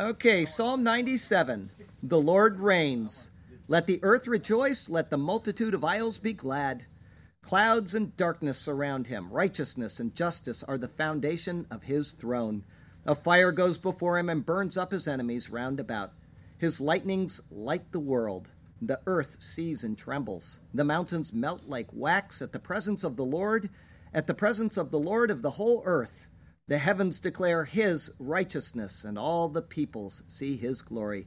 Okay, Psalm 97. The Lord reigns. Let the earth rejoice, let the multitude of isles be glad. Clouds and darkness surround him. Righteousness and justice are the foundation of his throne. A fire goes before him and burns up his enemies round about. His lightnings light the world. The earth sees and trembles. The mountains melt like wax at the presence of the Lord, at the presence of the Lord of the whole earth. The heavens declare his righteousness, and all the peoples see his glory.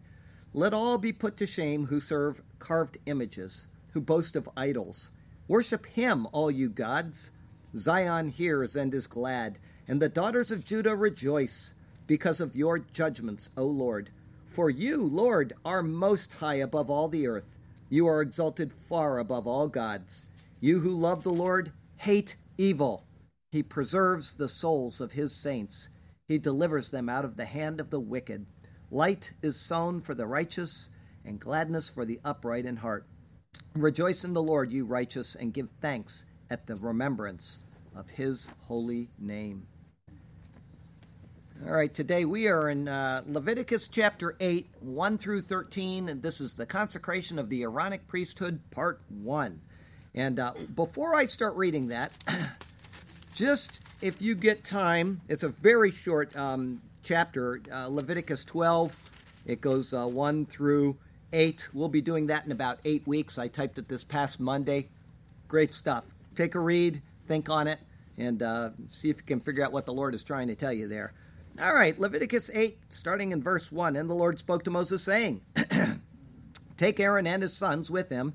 Let all be put to shame who serve carved images, who boast of idols. Worship him, all you gods. Zion hears and is glad, and the daughters of Judah rejoice because of your judgments, O Lord. For you, Lord, are most high above all the earth. You are exalted far above all gods. You who love the Lord hate evil. He preserves the souls of his saints. He delivers them out of the hand of the wicked. Light is sown for the righteous, and gladness for the upright in heart. Rejoice in the Lord, you righteous, and give thanks at the remembrance of his holy name. All right, today we are in uh, Leviticus chapter 8, 1 through 13, and this is the consecration of the Aaronic priesthood, part 1. And uh, before I start reading that, just if you get time, it's a very short um, chapter, uh, Leviticus 12. It goes uh, 1 through 8. We'll be doing that in about eight weeks. I typed it this past Monday. Great stuff. Take a read, think on it, and uh, see if you can figure out what the Lord is trying to tell you there. All right, Leviticus 8, starting in verse 1. And the Lord spoke to Moses, saying, Take Aaron and his sons with him,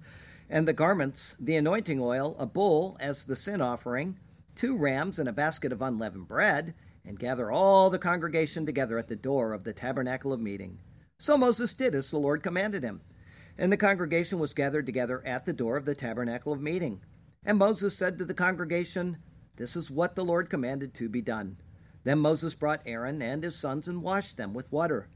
and the garments, the anointing oil, a bull as the sin offering, two rams, and a basket of unleavened bread, and gather all the congregation together at the door of the tabernacle of meeting. So Moses did as the Lord commanded him. And the congregation was gathered together at the door of the tabernacle of meeting. And Moses said to the congregation, This is what the Lord commanded to be done. Then Moses brought Aaron and his sons and washed them with water.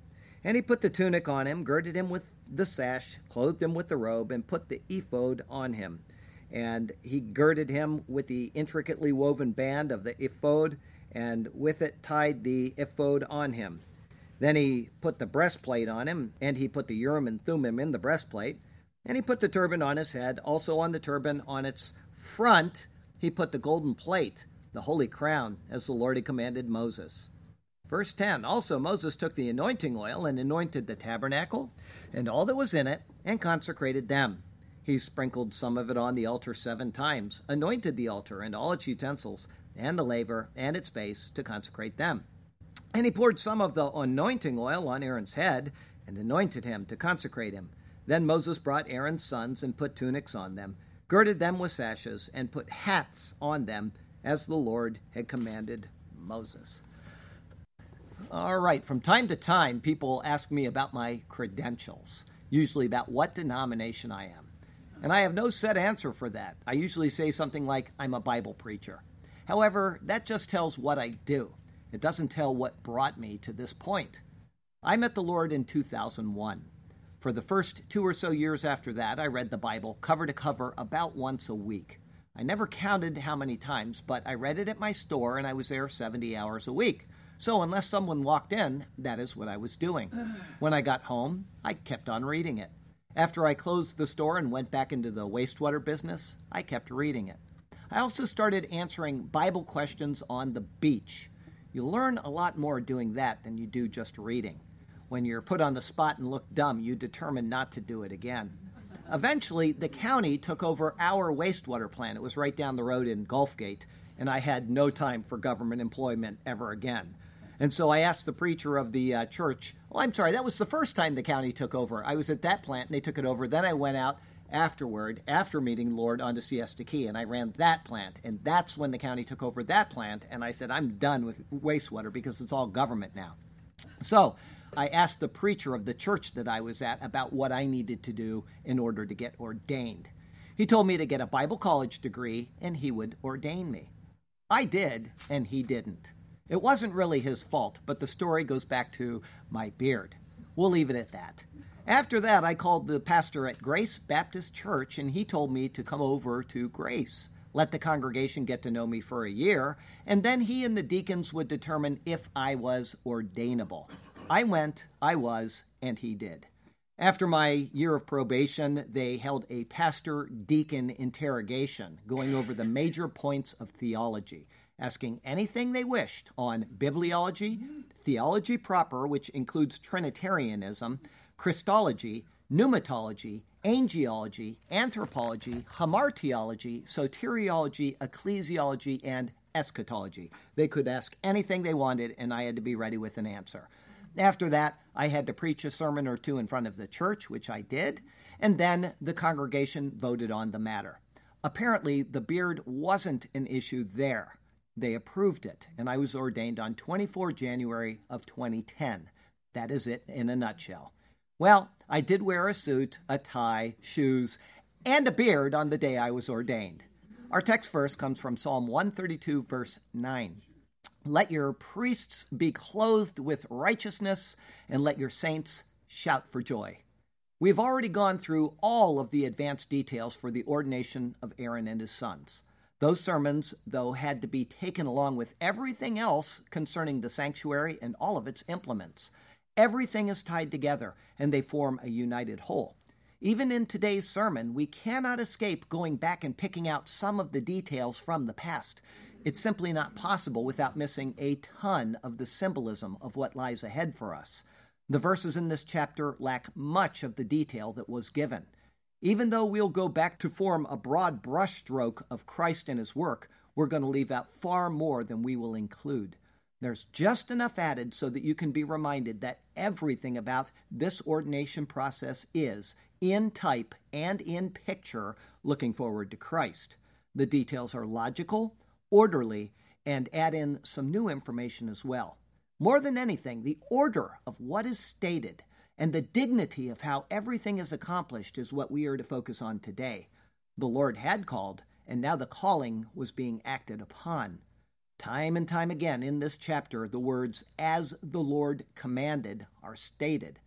And he put the tunic on him, girded him with the sash, clothed him with the robe, and put the ephod on him. And he girded him with the intricately woven band of the ephod, and with it tied the ephod on him. Then he put the breastplate on him, and he put the Urim and Thummim in the breastplate. And he put the turban on his head. Also on the turban on its front, he put the golden plate the holy crown, as the Lord had commanded Moses. Verse 10 Also Moses took the anointing oil and anointed the tabernacle and all that was in it, and consecrated them. He sprinkled some of it on the altar seven times, anointed the altar and all its utensils, and the laver and its base to consecrate them. And he poured some of the anointing oil on Aaron's head, and anointed him to consecrate him. Then Moses brought Aaron's sons and put tunics on them, girded them with sashes, and put hats on them as the Lord had commanded Moses. All right, from time to time, people ask me about my credentials, usually about what denomination I am. And I have no set answer for that. I usually say something like, I'm a Bible preacher. However, that just tells what I do. It doesn't tell what brought me to this point. I met the Lord in 2001. For the first two or so years after that, I read the Bible cover to cover about once a week. I never counted how many times, but I read it at my store and I was there 70 hours a week. So, unless someone walked in, that is what I was doing. When I got home, I kept on reading it. After I closed the store and went back into the wastewater business, I kept reading it. I also started answering Bible questions on the beach. You learn a lot more doing that than you do just reading. When you're put on the spot and look dumb, you determine not to do it again. Eventually, the county took over our wastewater plant. It was right down the road in Gulfgate, and I had no time for government employment ever again. And so I asked the preacher of the uh, church, Oh, I'm sorry, that was the first time the county took over. I was at that plant and they took it over. Then I went out afterward, after meeting Lord, onto Siesta Key, and I ran that plant. And that's when the county took over that plant. And I said, I'm done with wastewater because it's all government now. So I asked the preacher of the church that I was at about what I needed to do in order to get ordained. He told me to get a Bible college degree and he would ordain me. I did, and he didn't. It wasn't really his fault, but the story goes back to my beard. We'll leave it at that. After that, I called the pastor at Grace Baptist Church, and he told me to come over to Grace, let the congregation get to know me for a year, and then he and the deacons would determine if I was ordainable. I went, I was, and he did. After my year of probation, they held a pastor deacon interrogation going over the major points of theology, asking anything they wished on bibliology, theology proper, which includes Trinitarianism, Christology, pneumatology, angelology, anthropology, hamartiology, soteriology, ecclesiology, and eschatology. They could ask anything they wanted, and I had to be ready with an answer. After that, I had to preach a sermon or two in front of the church, which I did, and then the congregation voted on the matter. Apparently, the beard wasn't an issue there. They approved it, and I was ordained on 24 January of 2010. That is it in a nutshell. Well, I did wear a suit, a tie, shoes, and a beard on the day I was ordained. Our text verse comes from Psalm 132, verse 9. Let your priests be clothed with righteousness, and let your saints shout for joy. We've already gone through all of the advanced details for the ordination of Aaron and his sons. Those sermons, though, had to be taken along with everything else concerning the sanctuary and all of its implements. Everything is tied together, and they form a united whole. Even in today's sermon, we cannot escape going back and picking out some of the details from the past. It's simply not possible without missing a ton of the symbolism of what lies ahead for us. The verses in this chapter lack much of the detail that was given. Even though we'll go back to form a broad brushstroke of Christ and his work, we're going to leave out far more than we will include. There's just enough added so that you can be reminded that everything about this ordination process is, in type and in picture, looking forward to Christ. The details are logical, orderly, and add in some new information as well. More than anything, the order of what is stated and the dignity of how everything is accomplished is what we are to focus on today. The Lord had called, and now the calling was being acted upon. Time and time again in this chapter, the words, as the Lord commanded, are stated.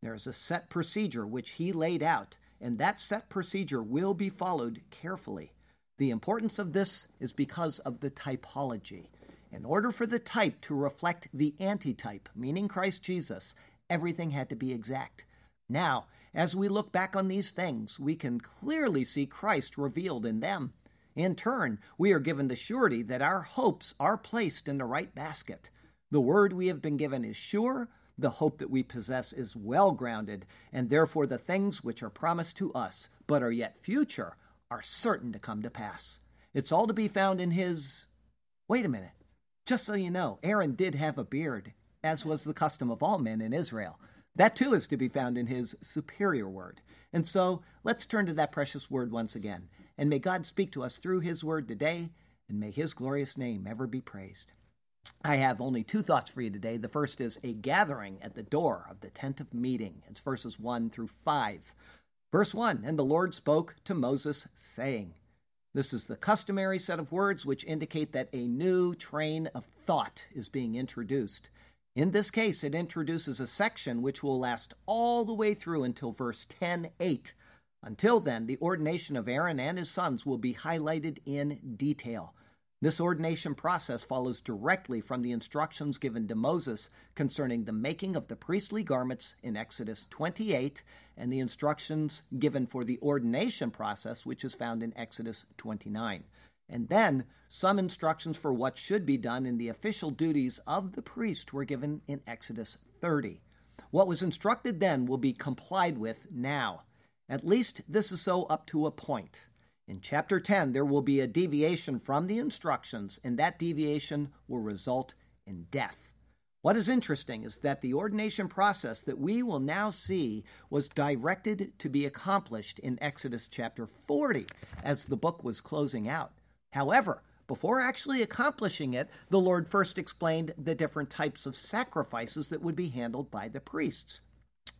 There is a set procedure which He laid out, and that set procedure will be followed carefully. The importance of this is because of the typology. In order for the type to reflect the antitype, meaning Christ Jesus, everything had to be exact. Now, as we look back on these things, we can clearly see Christ revealed in them. In turn, we are given the surety that our hopes are placed in the right basket. The word we have been given is sure, the hope that we possess is well grounded, and therefore the things which are promised to us, but are yet future, are certain to come to pass. It's all to be found in his. Wait a minute. Just so you know, Aaron did have a beard, as was the custom of all men in Israel. That too is to be found in his superior word. And so let's turn to that precious word once again. And may God speak to us through his word today, and may his glorious name ever be praised. I have only two thoughts for you today. The first is a gathering at the door of the tent of meeting. It's verses 1 through 5. Verse 1 And the Lord spoke to Moses, saying, This is the customary set of words which indicate that a new train of thought is being introduced. In this case, it introduces a section which will last all the way through until verse 10 8. Until then, the ordination of Aaron and his sons will be highlighted in detail. This ordination process follows directly from the instructions given to Moses concerning the making of the priestly garments in Exodus 28 and the instructions given for the ordination process, which is found in Exodus 29. And then some instructions for what should be done in the official duties of the priest were given in Exodus 30. What was instructed then will be complied with now. At least this is so up to a point. In chapter 10, there will be a deviation from the instructions, and that deviation will result in death. What is interesting is that the ordination process that we will now see was directed to be accomplished in Exodus chapter 40 as the book was closing out. However, before actually accomplishing it, the Lord first explained the different types of sacrifices that would be handled by the priests.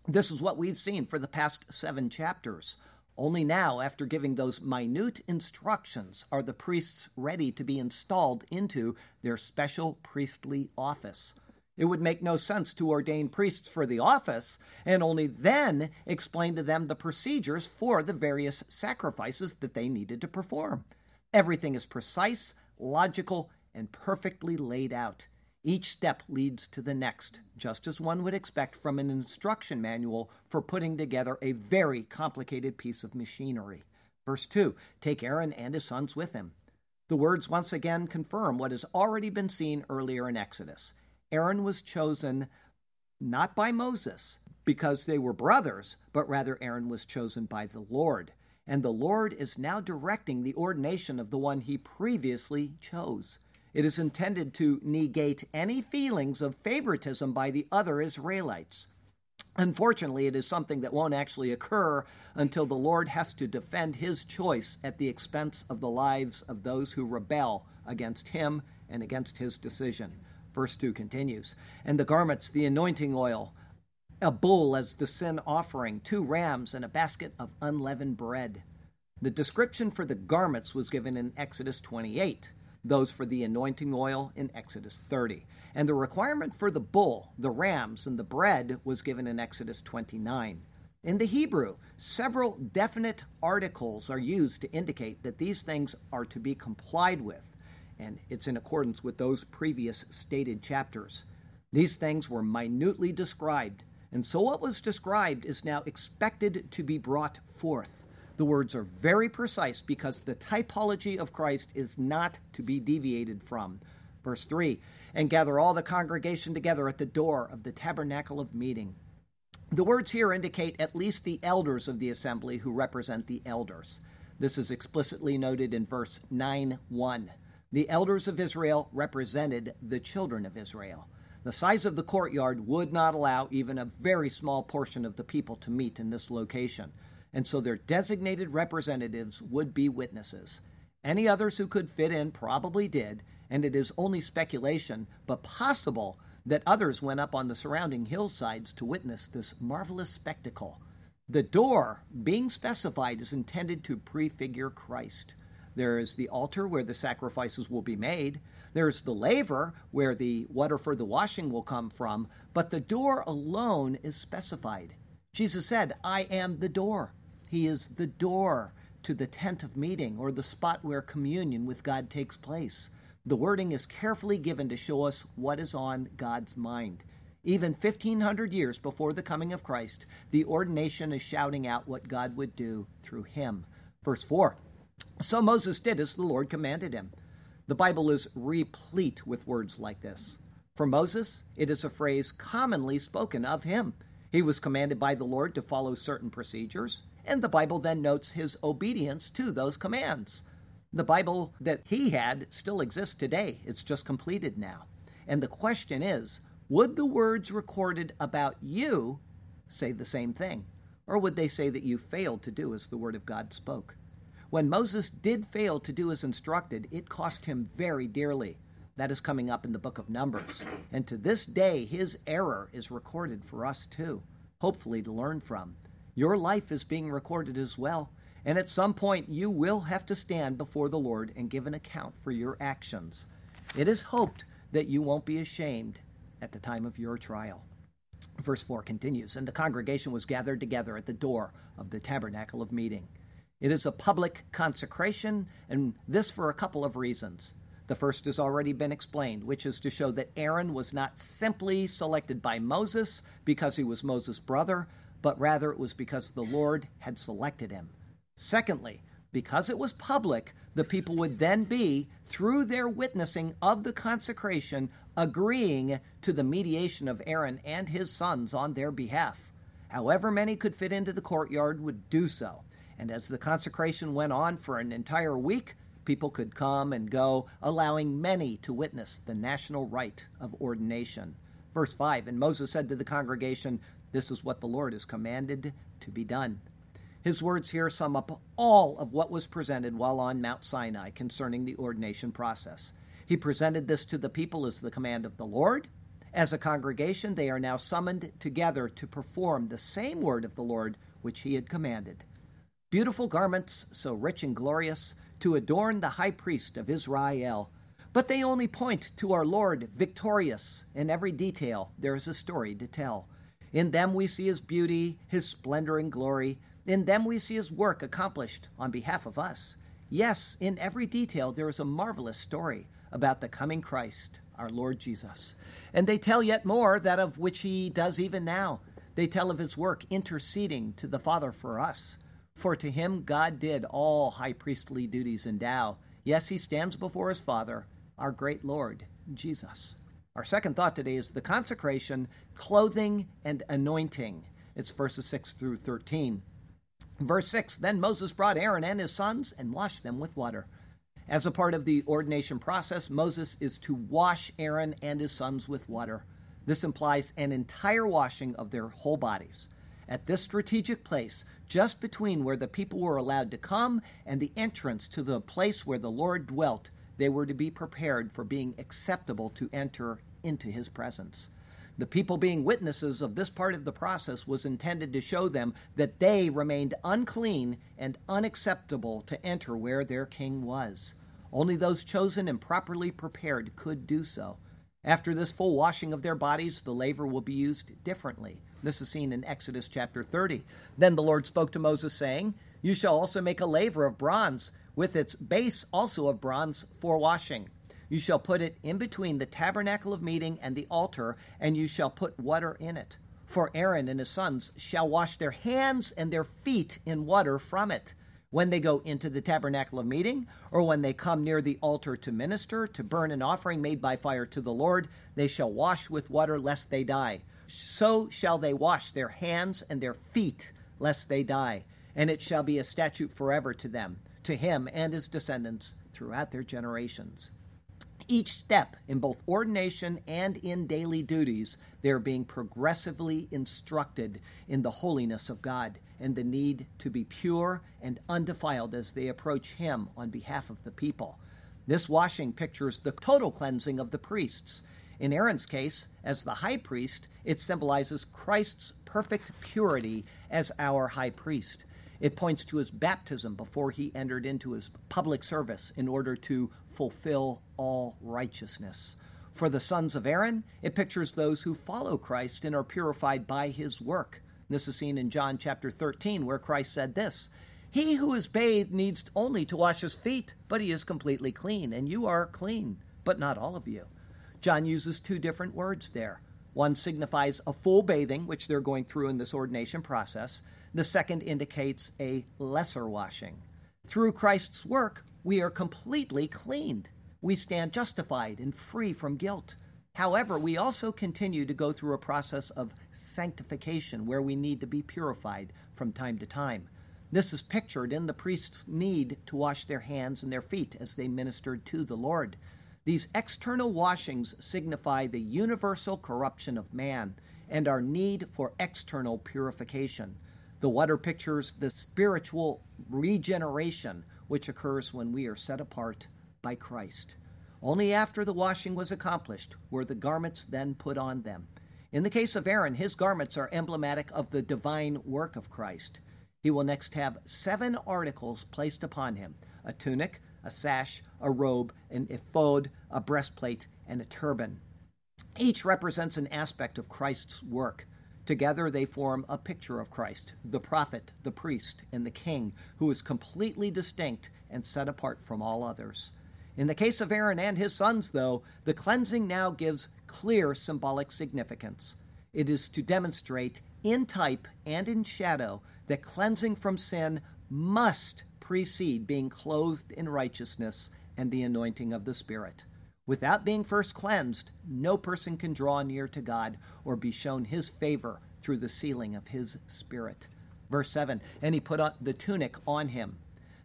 This is what we've seen for the past seven chapters. Only now, after giving those minute instructions, are the priests ready to be installed into their special priestly office. It would make no sense to ordain priests for the office and only then explain to them the procedures for the various sacrifices that they needed to perform. Everything is precise, logical, and perfectly laid out. Each step leads to the next, just as one would expect from an instruction manual for putting together a very complicated piece of machinery. Verse 2 Take Aaron and his sons with him. The words once again confirm what has already been seen earlier in Exodus. Aaron was chosen not by Moses because they were brothers, but rather Aaron was chosen by the Lord. And the Lord is now directing the ordination of the one he previously chose. It is intended to negate any feelings of favoritism by the other Israelites. Unfortunately, it is something that won't actually occur until the Lord has to defend his choice at the expense of the lives of those who rebel against him and against his decision. Verse 2 continues And the garments, the anointing oil, a bull as the sin offering, two rams, and a basket of unleavened bread. The description for the garments was given in Exodus 28 those for the anointing oil in Exodus 30. And the requirement for the bull, the rams, and the bread was given in Exodus 29. In the Hebrew, several definite articles are used to indicate that these things are to be complied with, and it's in accordance with those previous stated chapters. These things were minutely described, and so what was described is now expected to be brought forth. The words are very precise because the typology of Christ is not to be deviated from. Verse 3 And gather all the congregation together at the door of the tabernacle of meeting. The words here indicate at least the elders of the assembly who represent the elders. This is explicitly noted in verse 9 1. The elders of Israel represented the children of Israel. The size of the courtyard would not allow even a very small portion of the people to meet in this location and so their designated representatives would be witnesses. Any others who could fit in probably did, and it is only speculation, but possible, that others went up on the surrounding hillsides to witness this marvelous spectacle. The door, being specified, is intended to prefigure Christ. There is the altar where the sacrifices will be made. There's the laver where the water for the washing will come from, but the door alone is specified. Jesus said, I am the door. He is the door to the tent of meeting or the spot where communion with God takes place. The wording is carefully given to show us what is on God's mind. Even 1500 years before the coming of Christ, the ordination is shouting out what God would do through him. Verse 4 So Moses did as the Lord commanded him. The Bible is replete with words like this. For Moses, it is a phrase commonly spoken of him. He was commanded by the Lord to follow certain procedures and the Bible then notes his obedience to those commands. The Bible that he had still exists today, it's just completed now. And the question is would the words recorded about you say the same thing? Or would they say that you failed to do as the Word of God spoke? When Moses did fail to do as instructed, it cost him very dearly. That is coming up in the book of Numbers. And to this day, his error is recorded for us too, hopefully to learn from. Your life is being recorded as well. And at some point, you will have to stand before the Lord and give an account for your actions. It is hoped that you won't be ashamed at the time of your trial. Verse 4 continues And the congregation was gathered together at the door of the tabernacle of meeting. It is a public consecration, and this for a couple of reasons. The first has already been explained, which is to show that Aaron was not simply selected by Moses because he was Moses' brother, but rather it was because the Lord had selected him. Secondly, because it was public, the people would then be, through their witnessing of the consecration, agreeing to the mediation of Aaron and his sons on their behalf. However many could fit into the courtyard would do so. And as the consecration went on for an entire week, people could come and go, allowing many to witness the national rite of ordination. Verse 5 And Moses said to the congregation, this is what the Lord has commanded to be done. His words here sum up all of what was presented while on Mount Sinai concerning the ordination process. He presented this to the people as the command of the Lord. As a congregation, they are now summoned together to perform the same word of the Lord which he had commanded. Beautiful garments, so rich and glorious, to adorn the high priest of Israel. But they only point to our Lord victorious. In every detail, there is a story to tell. In them we see his beauty, his splendor and glory. In them we see his work accomplished on behalf of us. Yes, in every detail, there is a marvelous story about the coming Christ, our Lord Jesus. And they tell yet more, that of which he does even now. They tell of his work interceding to the Father for us. For to him God did all high priestly duties endow. Yes, he stands before his Father, our great Lord, Jesus. Our second thought today is the consecration, clothing, and anointing. It's verses 6 through 13. Verse 6 Then Moses brought Aaron and his sons and washed them with water. As a part of the ordination process, Moses is to wash Aaron and his sons with water. This implies an entire washing of their whole bodies. At this strategic place, just between where the people were allowed to come and the entrance to the place where the Lord dwelt, they were to be prepared for being acceptable to enter into his presence. The people being witnesses of this part of the process was intended to show them that they remained unclean and unacceptable to enter where their king was. Only those chosen and properly prepared could do so. After this full washing of their bodies, the laver will be used differently. This is seen in Exodus chapter 30. Then the Lord spoke to Moses, saying, You shall also make a laver of bronze, with its base also of bronze for washing. You shall put it in between the tabernacle of meeting and the altar, and you shall put water in it. For Aaron and his sons shall wash their hands and their feet in water from it when they go into the tabernacle of meeting, or when they come near the altar to minister, to burn an offering made by fire to the Lord, they shall wash with water lest they die. So shall they wash their hands and their feet lest they die. And it shall be a statute forever to them, to him and his descendants throughout their generations. Each step in both ordination and in daily duties, they are being progressively instructed in the holiness of God and the need to be pure and undefiled as they approach Him on behalf of the people. This washing pictures the total cleansing of the priests. In Aaron's case, as the high priest, it symbolizes Christ's perfect purity as our high priest. It points to his baptism before he entered into his public service in order to fulfill all righteousness. For the sons of Aaron, it pictures those who follow Christ and are purified by his work. This is seen in John chapter 13, where Christ said this He who is bathed needs only to wash his feet, but he is completely clean, and you are clean, but not all of you. John uses two different words there. One signifies a full bathing, which they're going through in this ordination process. The second indicates a lesser washing. Through Christ's work, we are completely cleaned. We stand justified and free from guilt. However, we also continue to go through a process of sanctification where we need to be purified from time to time. This is pictured in the priest's need to wash their hands and their feet as they ministered to the Lord. These external washings signify the universal corruption of man and our need for external purification. The water pictures the spiritual regeneration which occurs when we are set apart by Christ. Only after the washing was accomplished were the garments then put on them. In the case of Aaron, his garments are emblematic of the divine work of Christ. He will next have seven articles placed upon him a tunic, a sash, a robe, an ephod, a breastplate, and a turban. Each represents an aspect of Christ's work. Together they form a picture of Christ, the prophet, the priest, and the king, who is completely distinct and set apart from all others. In the case of Aaron and his sons, though, the cleansing now gives clear symbolic significance. It is to demonstrate, in type and in shadow, that cleansing from sin must precede being clothed in righteousness and the anointing of the Spirit. Without being first cleansed, no person can draw near to God or be shown his favor through the sealing of his spirit. Verse 7 And he put the tunic on him.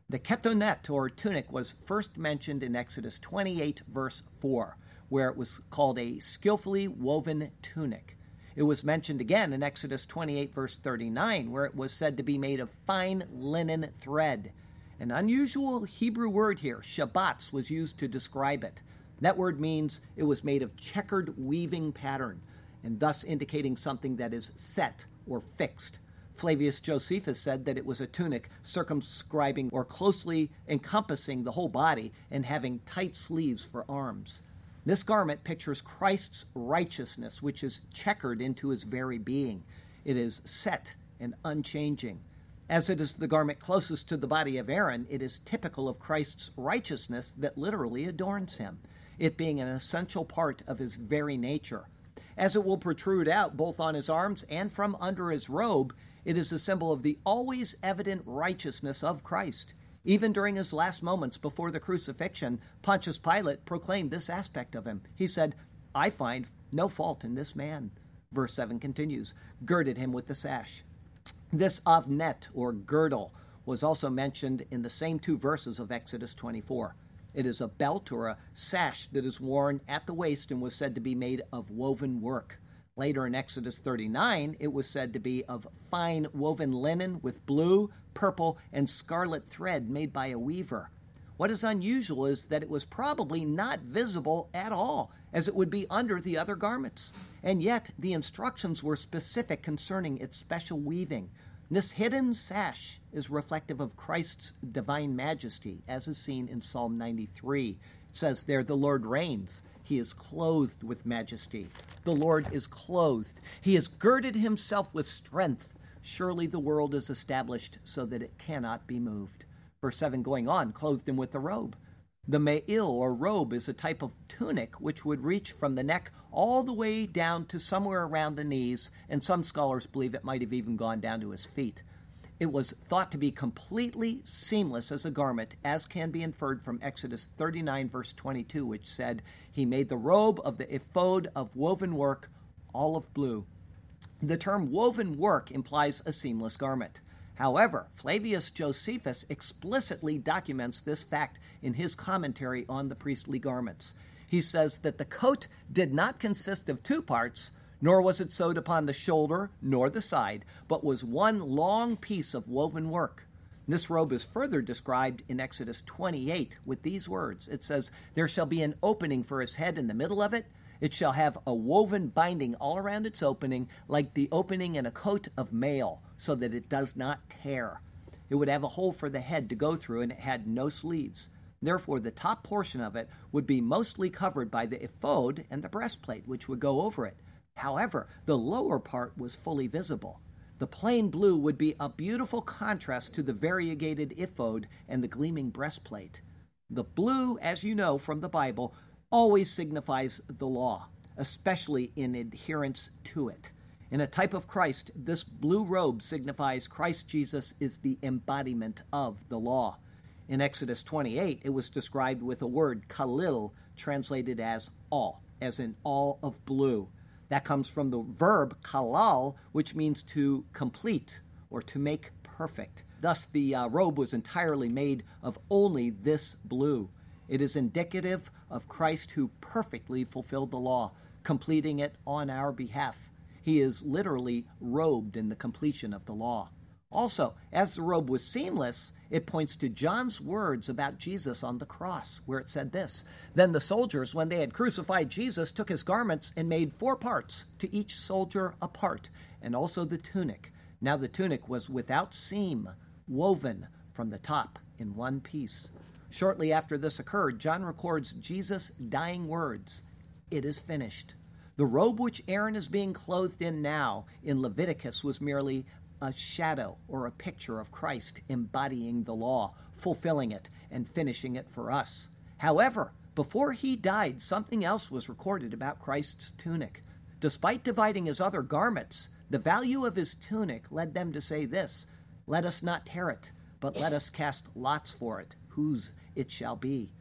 The ketonet or tunic was first mentioned in Exodus 28, verse 4, where it was called a skillfully woven tunic. It was mentioned again in Exodus 28, verse 39, where it was said to be made of fine linen thread. An unusual Hebrew word here, shabbats, was used to describe it. That word means it was made of checkered weaving pattern, and thus indicating something that is set or fixed. Flavius Josephus said that it was a tunic circumscribing or closely encompassing the whole body and having tight sleeves for arms. This garment pictures Christ's righteousness, which is checkered into his very being. It is set and unchanging. As it is the garment closest to the body of Aaron, it is typical of Christ's righteousness that literally adorns him, it being an essential part of his very nature. As it will protrude out both on his arms and from under his robe, it is a symbol of the always evident righteousness of Christ. Even during his last moments before the crucifixion, Pontius Pilate proclaimed this aspect of him. He said, I find no fault in this man. Verse 7 continues, girded him with the sash. This avnet, or girdle, was also mentioned in the same two verses of Exodus 24. It is a belt or a sash that is worn at the waist and was said to be made of woven work. Later in Exodus 39, it was said to be of fine woven linen with blue, purple, and scarlet thread made by a weaver. What is unusual is that it was probably not visible at all, as it would be under the other garments. And yet, the instructions were specific concerning its special weaving. This hidden sash is reflective of Christ's divine majesty, as is seen in Psalm 93. It says there, The Lord reigns. He is clothed with majesty. The Lord is clothed. He has girded himself with strength. Surely the world is established so that it cannot be moved. Verse 7 going on, clothed him with a robe. The me'il, or robe, is a type of tunic which would reach from the neck all the way down to somewhere around the knees, and some scholars believe it might have even gone down to his feet. It was thought to be completely seamless as a garment, as can be inferred from Exodus 39, verse 22, which said, He made the robe of the ephod of woven work, all of blue. The term woven work implies a seamless garment. However, Flavius Josephus explicitly documents this fact in his commentary on the priestly garments. He says that the coat did not consist of two parts, nor was it sewed upon the shoulder nor the side, but was one long piece of woven work. This robe is further described in Exodus 28 with these words It says, There shall be an opening for his head in the middle of it. It shall have a woven binding all around its opening, like the opening in a coat of mail, so that it does not tear. It would have a hole for the head to go through, and it had no sleeves. Therefore, the top portion of it would be mostly covered by the ephod and the breastplate, which would go over it. However, the lower part was fully visible. The plain blue would be a beautiful contrast to the variegated ephod and the gleaming breastplate. The blue, as you know from the Bible, always signifies the law, especially in adherence to it. In a type of Christ, this blue robe signifies Christ Jesus is the embodiment of the law. In Exodus 28, it was described with a word, kalil, translated as all, as in all of blue. That comes from the verb kalal, which means to complete or to make perfect. Thus, the uh, robe was entirely made of only this blue. It is indicative of Christ who perfectly fulfilled the law, completing it on our behalf. He is literally robed in the completion of the law. Also, as the robe was seamless, it points to John's words about Jesus on the cross, where it said this Then the soldiers, when they had crucified Jesus, took his garments and made four parts, to each soldier a part, and also the tunic. Now the tunic was without seam, woven from the top in one piece. Shortly after this occurred, John records Jesus' dying words It is finished. The robe which Aaron is being clothed in now in Leviticus was merely a shadow or a picture of Christ embodying the law, fulfilling it, and finishing it for us. However, before he died, something else was recorded about Christ's tunic. Despite dividing his other garments, the value of his tunic led them to say this Let us not tear it, but let us cast lots for it whose it shall be.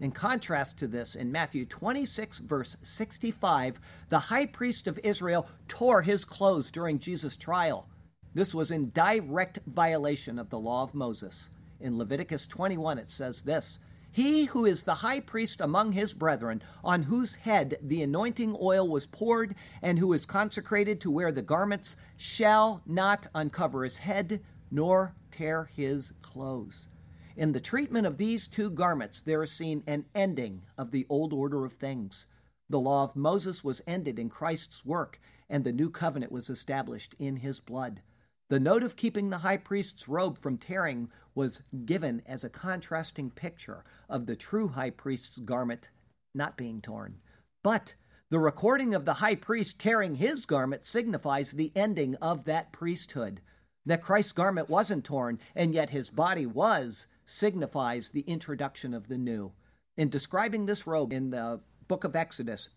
In contrast to this, in Matthew 26, verse 65, the high priest of Israel tore his clothes during Jesus' trial. This was in direct violation of the law of Moses. In Leviticus 21, it says this He who is the high priest among his brethren, on whose head the anointing oil was poured, and who is consecrated to wear the garments, shall not uncover his head, nor tear his clothes. In the treatment of these two garments, there is seen an ending of the old order of things. The law of Moses was ended in Christ's work, and the new covenant was established in his blood. The note of keeping the high priest's robe from tearing was given as a contrasting picture of the true high priest's garment not being torn. But the recording of the high priest tearing his garment signifies the ending of that priesthood. That Christ's garment wasn't torn, and yet his body was, signifies the introduction of the new. In describing this robe in the book of Exodus,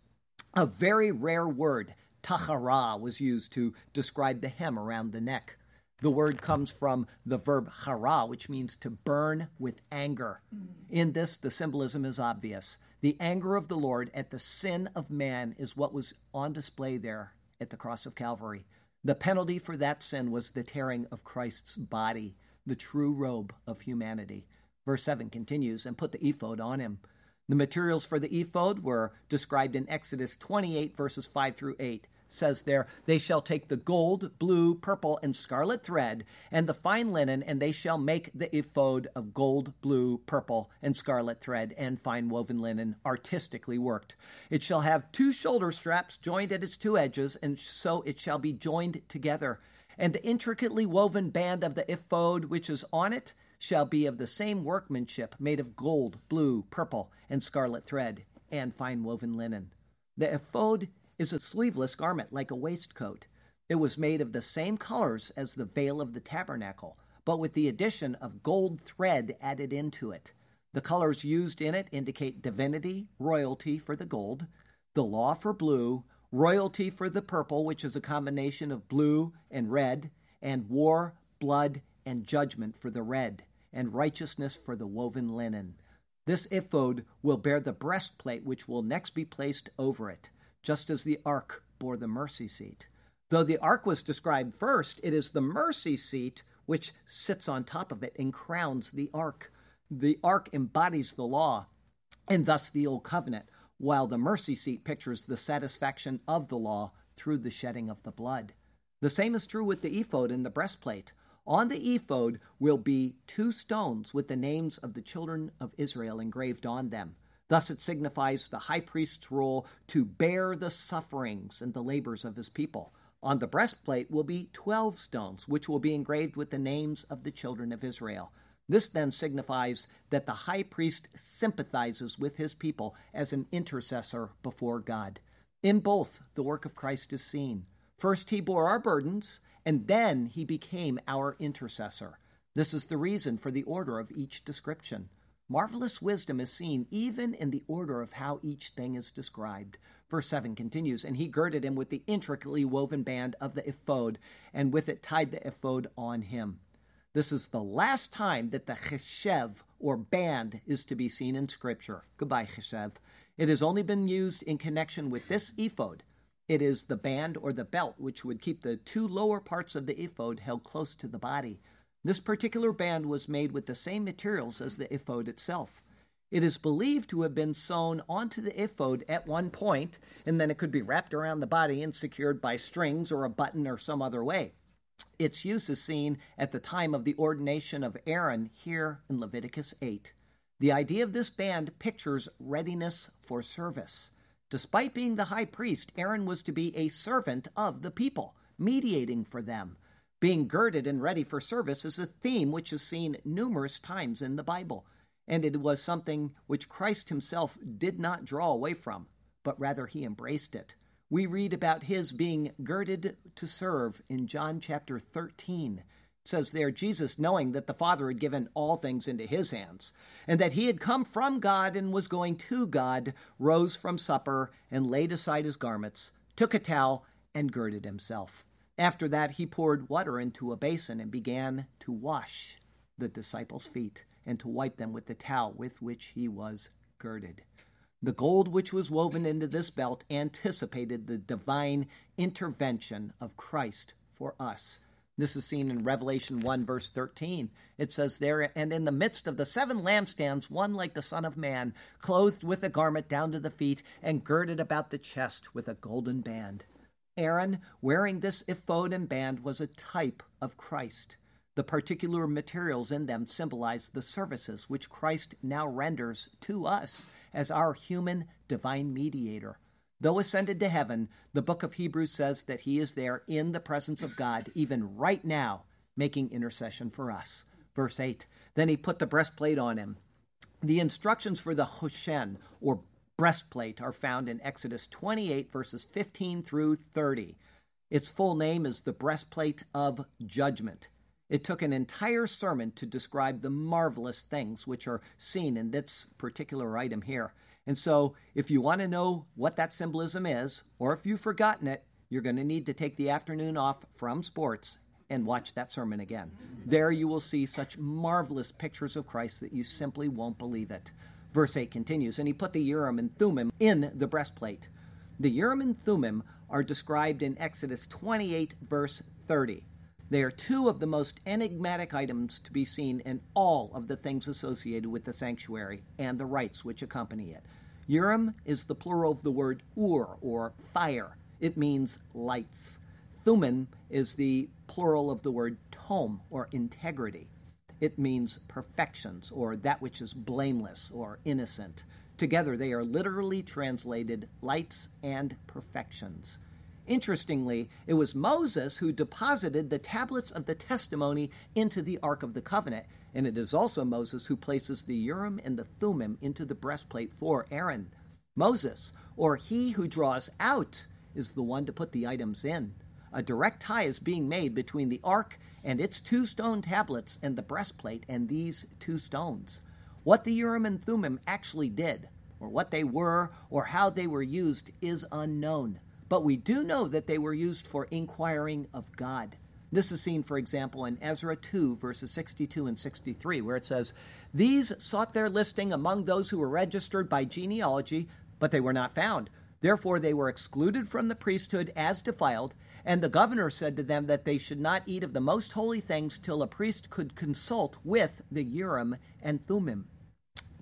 a very rare word, tahara, was used to describe the hem around the neck. The word comes from the verb hara, which means to burn with anger. Mm-hmm. In this, the symbolism is obvious. The anger of the Lord at the sin of man is what was on display there at the cross of Calvary. The penalty for that sin was the tearing of Christ's body, the true robe of humanity. Verse 7 continues, and put the ephod on him. The materials for the ephod were described in Exodus 28, verses 5 through 8 says there, They shall take the gold, blue, purple, and scarlet thread, and the fine linen, and they shall make the ephod of gold, blue, purple, and scarlet thread, and fine woven linen, artistically worked. It shall have two shoulder straps joined at its two edges, and so it shall be joined together. And the intricately woven band of the ephod which is on it shall be of the same workmanship, made of gold, blue, purple, and scarlet thread, and fine woven linen. The ephod is a sleeveless garment like a waistcoat. It was made of the same colors as the veil of the tabernacle, but with the addition of gold thread added into it. The colors used in it indicate divinity, royalty for the gold, the law for blue, royalty for the purple, which is a combination of blue and red, and war, blood, and judgment for the red, and righteousness for the woven linen. This ephod will bear the breastplate which will next be placed over it just as the ark bore the mercy seat. Though the ark was described first, it is the mercy seat which sits on top of it and crowns the ark. The ark embodies the law and thus the old covenant, while the mercy seat pictures the satisfaction of the law through the shedding of the blood. The same is true with the ephod and the breastplate. On the ephod will be two stones with the names of the children of Israel engraved on them. Thus, it signifies the high priest's role to bear the sufferings and the labors of his people. On the breastplate will be 12 stones, which will be engraved with the names of the children of Israel. This then signifies that the high priest sympathizes with his people as an intercessor before God. In both, the work of Christ is seen. First, he bore our burdens, and then he became our intercessor. This is the reason for the order of each description. Marvelous wisdom is seen even in the order of how each thing is described. Verse 7 continues, And he girded him with the intricately woven band of the ephod, and with it tied the ephod on him. This is the last time that the cheshev, or band, is to be seen in Scripture. Goodbye, cheshev. It has only been used in connection with this ephod. It is the band or the belt which would keep the two lower parts of the ephod held close to the body. This particular band was made with the same materials as the ephod itself. It is believed to have been sewn onto the ephod at one point, and then it could be wrapped around the body and secured by strings or a button or some other way. Its use is seen at the time of the ordination of Aaron here in Leviticus 8. The idea of this band pictures readiness for service. Despite being the high priest, Aaron was to be a servant of the people, mediating for them. Being girded and ready for service is a theme which is seen numerous times in the Bible, and it was something which Christ himself did not draw away from, but rather he embraced it. We read about his being girded to serve in John chapter 13. It says there, Jesus, knowing that the Father had given all things into his hands, and that he had come from God and was going to God, rose from supper and laid aside his garments, took a towel, and girded himself. After that, he poured water into a basin and began to wash the disciples' feet and to wipe them with the towel with which he was girded. The gold which was woven into this belt anticipated the divine intervention of Christ for us. This is seen in Revelation 1, verse 13. It says there, And in the midst of the seven lampstands, one like the Son of Man, clothed with a garment down to the feet, and girded about the chest with a golden band. Aaron, wearing this ephod and band, was a type of Christ. The particular materials in them symbolize the services which Christ now renders to us as our human divine mediator. Though ascended to heaven, the book of Hebrews says that he is there in the presence of God, even right now, making intercession for us. Verse 8 Then he put the breastplate on him. The instructions for the Hoshen, or breastplate, are found in Exodus 28, verses 15 through 30. Its full name is the breastplate of judgment. It took an entire sermon to describe the marvelous things which are seen in this particular item here. And so, if you want to know what that symbolism is, or if you've forgotten it, you're going to need to take the afternoon off from sports and watch that sermon again. There you will see such marvelous pictures of Christ that you simply won't believe it. Verse 8 continues And he put the Urim and Thummim in the breastplate. The Urim and Thummim are described in Exodus 28, verse 30. They are two of the most enigmatic items to be seen in all of the things associated with the sanctuary and the rites which accompany it. Urim is the plural of the word ur, or fire. It means lights. Thummim is the plural of the word tom, or integrity. It means perfections, or that which is blameless or innocent. Together, they are literally translated lights and perfections. Interestingly, it was Moses who deposited the tablets of the testimony into the Ark of the Covenant, and it is also Moses who places the Urim and the Thummim into the breastplate for Aaron. Moses, or he who draws out, is the one to put the items in. A direct tie is being made between the Ark and its two stone tablets and the breastplate and these two stones. What the Urim and Thummim actually did, or what they were, or how they were used, is unknown. But we do know that they were used for inquiring of God. This is seen, for example, in Ezra 2, verses 62 and 63, where it says, These sought their listing among those who were registered by genealogy, but they were not found. Therefore, they were excluded from the priesthood as defiled, and the governor said to them that they should not eat of the most holy things till a priest could consult with the Urim and Thummim.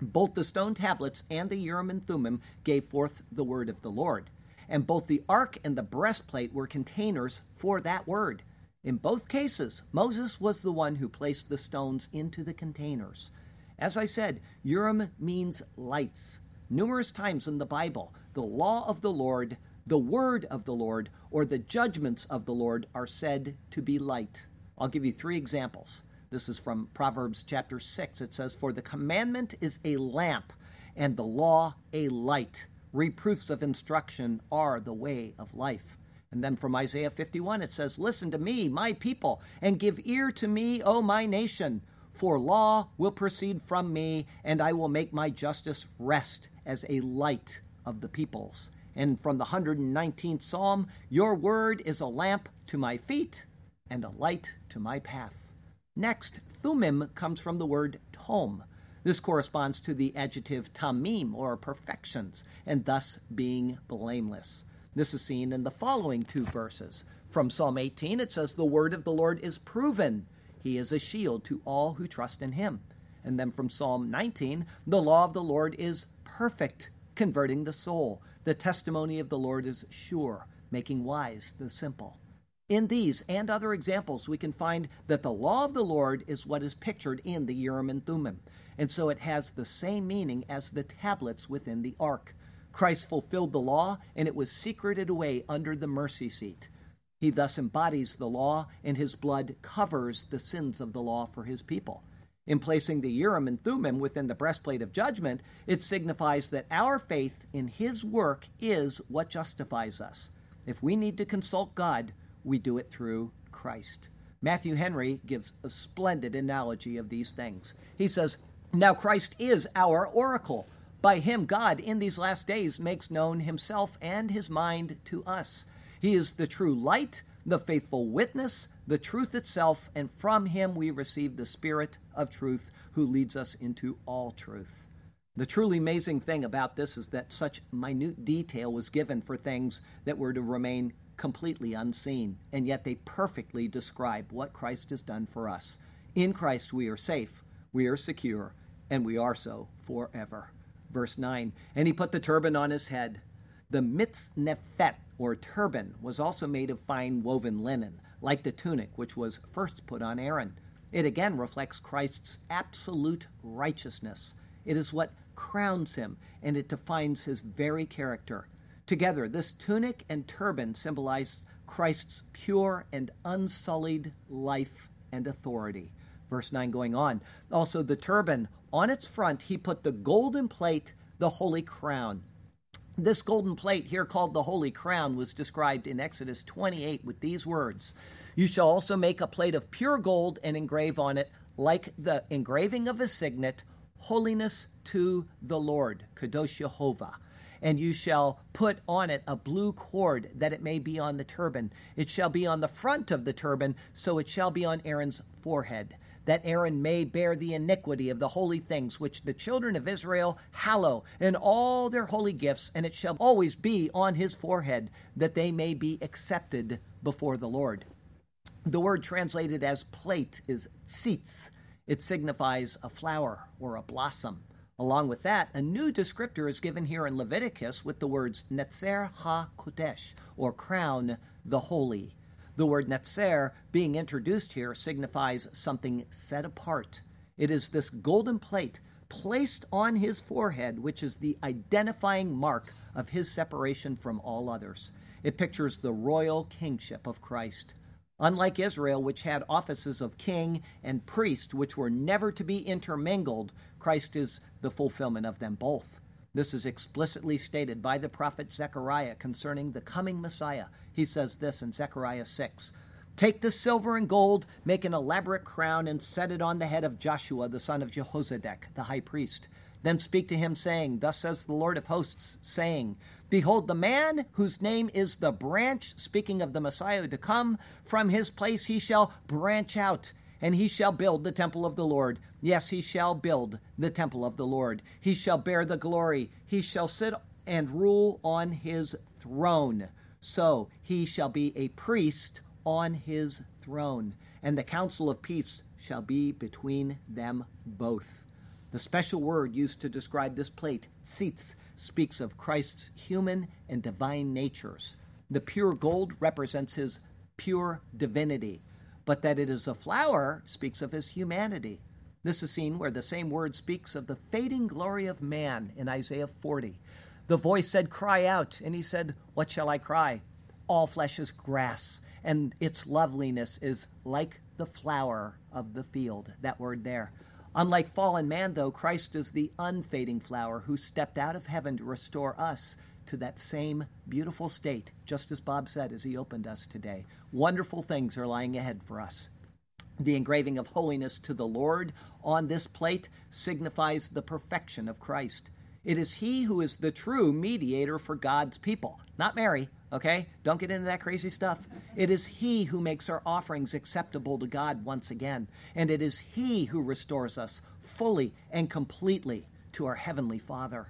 Both the stone tablets and the Urim and Thummim gave forth the word of the Lord and both the ark and the breastplate were containers for that word. In both cases, Moses was the one who placed the stones into the containers. As I said, Urim means lights. Numerous times in the Bible, the law of the Lord, the word of the Lord, or the judgments of the Lord are said to be light. I'll give you three examples. This is from Proverbs chapter 6. It says, For the commandment is a lamp, and the law a light Reproofs of instruction are the way of life. And then from Isaiah 51, it says, Listen to me, my people, and give ear to me, O my nation. For law will proceed from me, and I will make my justice rest as a light of the peoples. And from the 119th Psalm, Your word is a lamp to my feet and a light to my path. Next, Thummim comes from the word tom, this corresponds to the adjective tamim, or perfections, and thus being blameless. This is seen in the following two verses. From Psalm 18, it says, The word of the Lord is proven. He is a shield to all who trust in him. And then from Psalm 19, the law of the Lord is perfect, converting the soul. The testimony of the Lord is sure, making wise the simple. In these and other examples, we can find that the law of the Lord is what is pictured in the Urim and Thummim and so it has the same meaning as the tablets within the ark. Christ fulfilled the law, and it was secreted away under the mercy seat. He thus embodies the law, and his blood covers the sins of the law for his people. In placing the Urim and Thummim within the breastplate of judgment, it signifies that our faith in his work is what justifies us. If we need to consult God, we do it through Christ. Matthew Henry gives a splendid analogy of these things. He says, now, Christ is our oracle. By him, God in these last days makes known himself and his mind to us. He is the true light, the faithful witness, the truth itself, and from him we receive the Spirit of truth who leads us into all truth. The truly amazing thing about this is that such minute detail was given for things that were to remain completely unseen, and yet they perfectly describe what Christ has done for us. In Christ we are safe, we are secure, and we are so forever. Verse 9 And he put the turban on his head. The mitznephet, or turban, was also made of fine woven linen, like the tunic which was first put on Aaron. It again reflects Christ's absolute righteousness. It is what crowns him, and it defines his very character. Together, this tunic and turban symbolize Christ's pure and unsullied life and authority. Verse 9 going on. Also, the turban, on its front, he put the golden plate, the holy crown. This golden plate, here called the Holy Crown, was described in Exodus 28 with these words You shall also make a plate of pure gold and engrave on it, like the engraving of a signet, holiness to the Lord, Kadosh Jehovah. And you shall put on it a blue cord, that it may be on the turban. It shall be on the front of the turban, so it shall be on Aaron's forehead that Aaron may bear the iniquity of the holy things which the children of Israel hallow in all their holy gifts, and it shall always be on his forehead, that they may be accepted before the Lord. The word translated as plate is tzitz. It signifies a flower or a blossom. Along with that, a new descriptor is given here in Leviticus with the words Netzer ha Kodesh, or crown the holy. The word netzer being introduced here signifies something set apart. It is this golden plate placed on his forehead, which is the identifying mark of his separation from all others. It pictures the royal kingship of Christ. Unlike Israel, which had offices of king and priest, which were never to be intermingled, Christ is the fulfillment of them both. This is explicitly stated by the prophet Zechariah concerning the coming Messiah. He says this in Zechariah 6 Take the silver and gold, make an elaborate crown, and set it on the head of Joshua, the son of Jehozadak, the high priest. Then speak to him, saying, Thus says the Lord of hosts, saying, Behold, the man whose name is the branch, speaking of the Messiah to come, from his place he shall branch out and he shall build the temple of the Lord. Yes, he shall build the temple of the Lord. He shall bear the glory. He shall sit and rule on his throne. So he shall be a priest on his throne, and the counsel of peace shall be between them both. The special word used to describe this plate, tzitz, speaks of Christ's human and divine natures. The pure gold represents his pure divinity but that it is a flower speaks of his humanity. This is seen where the same word speaks of the fading glory of man in Isaiah 40. The voice said, Cry out. And he said, What shall I cry? All flesh is grass, and its loveliness is like the flower of the field. That word there. Unlike fallen man, though, Christ is the unfading flower who stepped out of heaven to restore us to that same beautiful state, just as Bob said as he opened us today. Wonderful things are lying ahead for us. The engraving of holiness to the Lord on this plate signifies the perfection of Christ. It is He who is the true mediator for God's people, not Mary, okay? Don't get into that crazy stuff. It is He who makes our offerings acceptable to God once again, and it is He who restores us fully and completely to our Heavenly Father.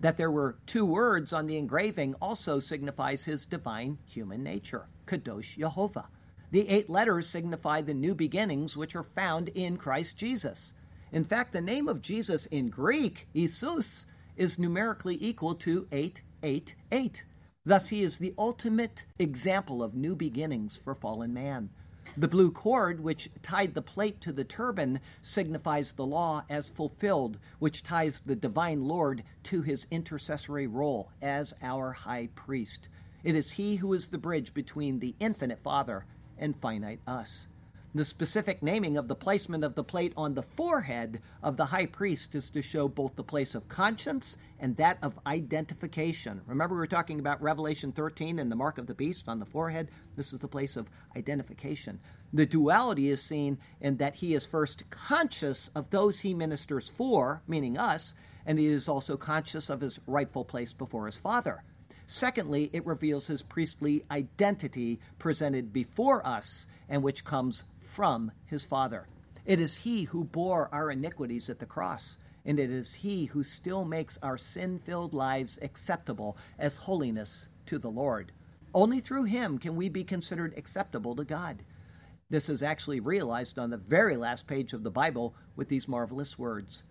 That there were two words on the engraving also signifies his divine human nature, Kadosh Yehovah. The eight letters signify the new beginnings which are found in Christ Jesus. In fact, the name of Jesus in Greek, Isus, is numerically equal to 888. Thus, he is the ultimate example of new beginnings for fallen man. The blue cord, which tied the plate to the turban, signifies the law as fulfilled, which ties the divine Lord to his intercessory role as our high priest. It is he who is the bridge between the infinite Father and finite us. The specific naming of the placement of the plate on the forehead of the high priest is to show both the place of conscience and that of identification. Remember, we were talking about Revelation 13 and the mark of the beast on the forehead? This is the place of identification. The duality is seen in that he is first conscious of those he ministers for, meaning us, and he is also conscious of his rightful place before his Father. Secondly, it reveals his priestly identity presented before us and which comes from his Father. It is he who bore our iniquities at the cross, and it is he who still makes our sin filled lives acceptable as holiness to the Lord. Only through him can we be considered acceptable to God. This is actually realized on the very last page of the Bible with these marvelous words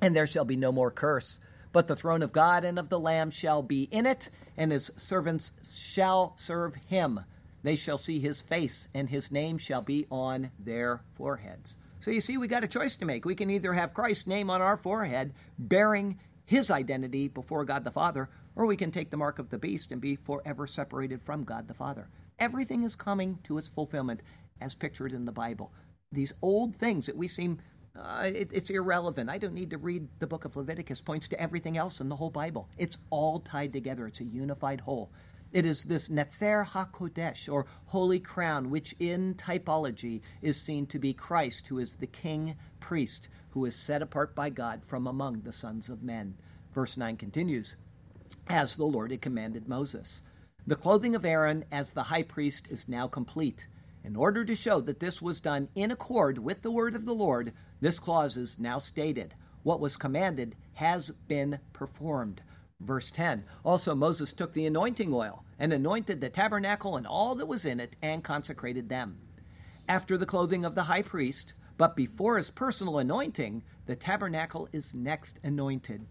And there shall be no more curse, but the throne of God and of the Lamb shall be in it, and his servants shall serve him. They shall see his face, and his name shall be on their foreheads. So you see, we got a choice to make. We can either have Christ's name on our forehead, bearing his identity before God the Father, or we can take the mark of the beast and be forever separated from God the Father. Everything is coming to its fulfillment as pictured in the Bible. These old things that we seem uh, it, it's irrelevant. I don't need to read the book of Leviticus. Points to everything else in the whole Bible. It's all tied together. It's a unified whole. It is this Netzer HaKodesh, or Holy Crown, which in typology is seen to be Christ, who is the king priest, who is set apart by God from among the sons of men. Verse 9 continues As the Lord had commanded Moses. The clothing of Aaron as the high priest is now complete. In order to show that this was done in accord with the word of the Lord, this clause is now stated. What was commanded has been performed. Verse 10 Also, Moses took the anointing oil and anointed the tabernacle and all that was in it and consecrated them. After the clothing of the high priest, but before his personal anointing, the tabernacle is next anointed.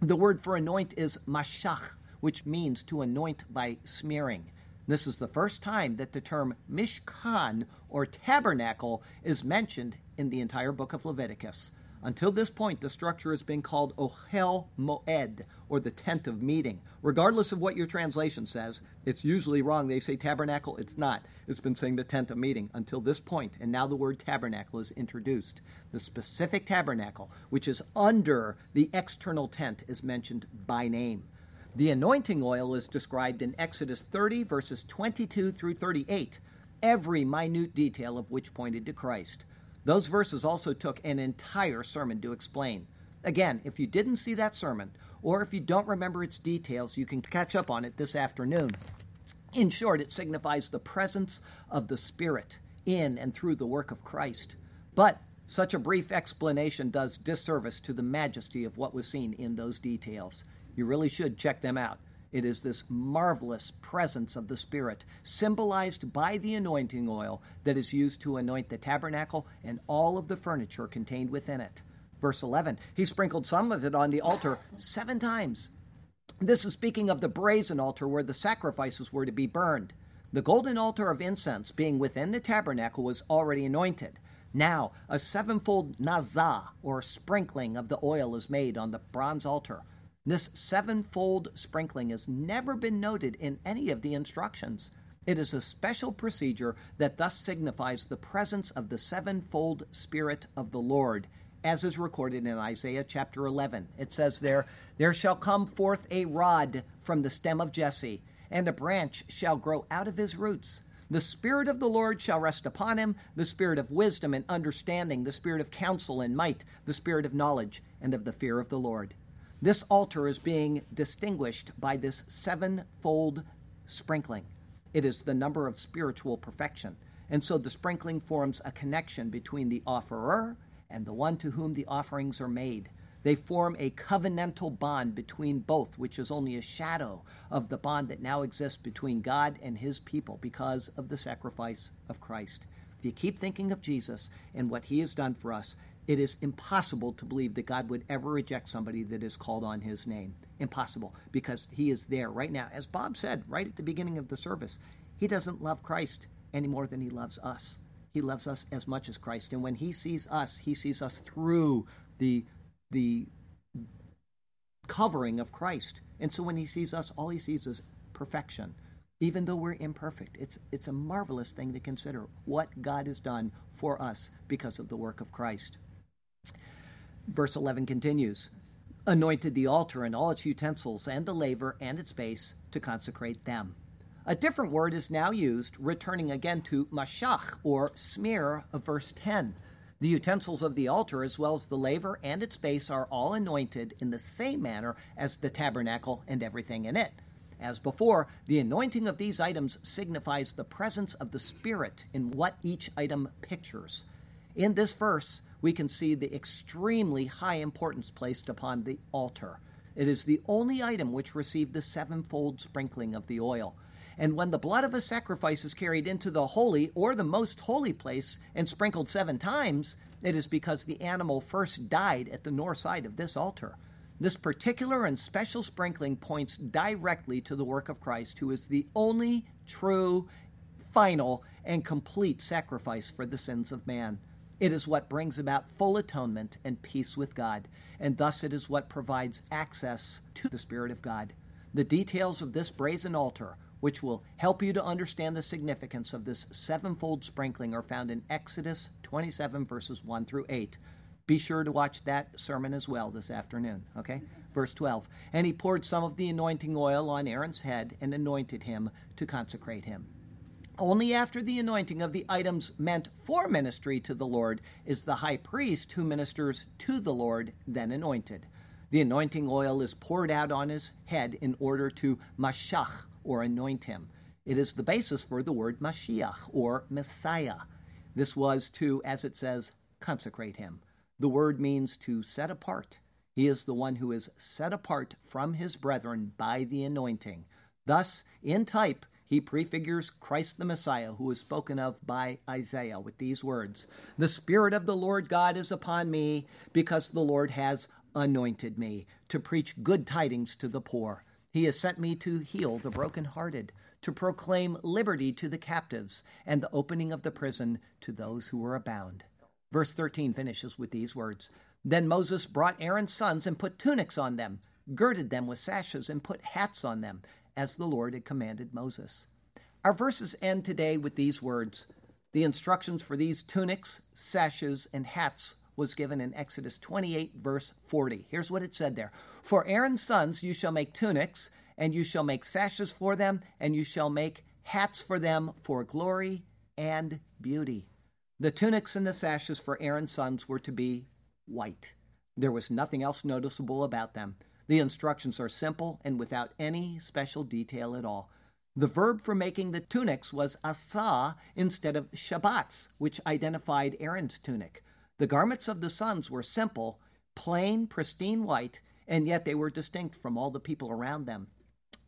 The word for anoint is mashach, which means to anoint by smearing. This is the first time that the term Mishkan or tabernacle is mentioned in the entire book of Leviticus. Until this point, the structure has been called Ohel Moed, or the tent of meeting. Regardless of what your translation says, it's usually wrong. They say tabernacle, it's not. It's been saying the tent of meeting until this point, and now the word tabernacle is introduced. The specific tabernacle, which is under the external tent, is mentioned by name. The anointing oil is described in Exodus 30, verses 22 through 38, every minute detail of which pointed to Christ. Those verses also took an entire sermon to explain. Again, if you didn't see that sermon, or if you don't remember its details, you can catch up on it this afternoon. In short, it signifies the presence of the Spirit in and through the work of Christ. But such a brief explanation does disservice to the majesty of what was seen in those details. You really should check them out. It is this marvelous presence of the Spirit, symbolized by the anointing oil, that is used to anoint the tabernacle and all of the furniture contained within it. Verse 11 He sprinkled some of it on the altar seven times. This is speaking of the brazen altar where the sacrifices were to be burned. The golden altar of incense, being within the tabernacle, was already anointed. Now, a sevenfold nazah, or sprinkling of the oil, is made on the bronze altar. This sevenfold sprinkling has never been noted in any of the instructions. It is a special procedure that thus signifies the presence of the sevenfold Spirit of the Lord, as is recorded in Isaiah chapter 11. It says there, There shall come forth a rod from the stem of Jesse, and a branch shall grow out of his roots. The Spirit of the Lord shall rest upon him the Spirit of wisdom and understanding, the Spirit of counsel and might, the Spirit of knowledge and of the fear of the Lord. This altar is being distinguished by this sevenfold sprinkling. It is the number of spiritual perfection. And so the sprinkling forms a connection between the offerer and the one to whom the offerings are made. They form a covenantal bond between both, which is only a shadow of the bond that now exists between God and his people because of the sacrifice of Christ. If you keep thinking of Jesus and what he has done for us, it is impossible to believe that God would ever reject somebody that is called on his name. Impossible, because he is there right now. As Bob said right at the beginning of the service, he doesn't love Christ any more than he loves us. He loves us as much as Christ. And when he sees us, he sees us through the, the covering of Christ. And so when he sees us, all he sees is perfection even though we're imperfect. It's, it's a marvelous thing to consider what God has done for us because of the work of Christ. Verse 11 continues Anointed the altar and all its utensils, and the laver and its base, to consecrate them. A different word is now used, returning again to mashach, or smear, of verse 10. The utensils of the altar, as well as the laver and its base, are all anointed in the same manner as the tabernacle and everything in it. As before, the anointing of these items signifies the presence of the Spirit in what each item pictures. In this verse, we can see the extremely high importance placed upon the altar. It is the only item which received the sevenfold sprinkling of the oil. And when the blood of a sacrifice is carried into the holy or the most holy place and sprinkled seven times, it is because the animal first died at the north side of this altar. This particular and special sprinkling points directly to the work of Christ, who is the only true, final, and complete sacrifice for the sins of man. It is what brings about full atonement and peace with God, and thus it is what provides access to the Spirit of God. The details of this brazen altar, which will help you to understand the significance of this sevenfold sprinkling, are found in Exodus 27, verses 1 through 8. Be sure to watch that sermon as well this afternoon, okay? Verse 12. And he poured some of the anointing oil on Aaron's head and anointed him to consecrate him. Only after the anointing of the items meant for ministry to the Lord is the high priest who ministers to the Lord then anointed. The anointing oil is poured out on his head in order to mashach, or anoint him. It is the basis for the word Mashiach, or Messiah. This was to, as it says, consecrate him. The word means to set apart. He is the one who is set apart from his brethren by the anointing. Thus, in type, he prefigures Christ the Messiah, who is spoken of by Isaiah with these words The Spirit of the Lord God is upon me, because the Lord has anointed me to preach good tidings to the poor. He has sent me to heal the brokenhearted, to proclaim liberty to the captives, and the opening of the prison to those who are bound. Verse 13 finishes with these words Then Moses brought Aaron's sons and put tunics on them, girded them with sashes, and put hats on them as the Lord had commanded Moses. Our verses end today with these words The instructions for these tunics, sashes, and hats was given in Exodus 28, verse 40. Here's what it said there For Aaron's sons you shall make tunics, and you shall make sashes for them, and you shall make hats for them for glory and beauty. The tunics and the sashes for Aaron's sons were to be white. There was nothing else noticeable about them. The instructions are simple and without any special detail at all. The verb for making the tunics was asa instead of shavats, which identified Aaron's tunic. The garments of the sons were simple, plain, pristine white, and yet they were distinct from all the people around them.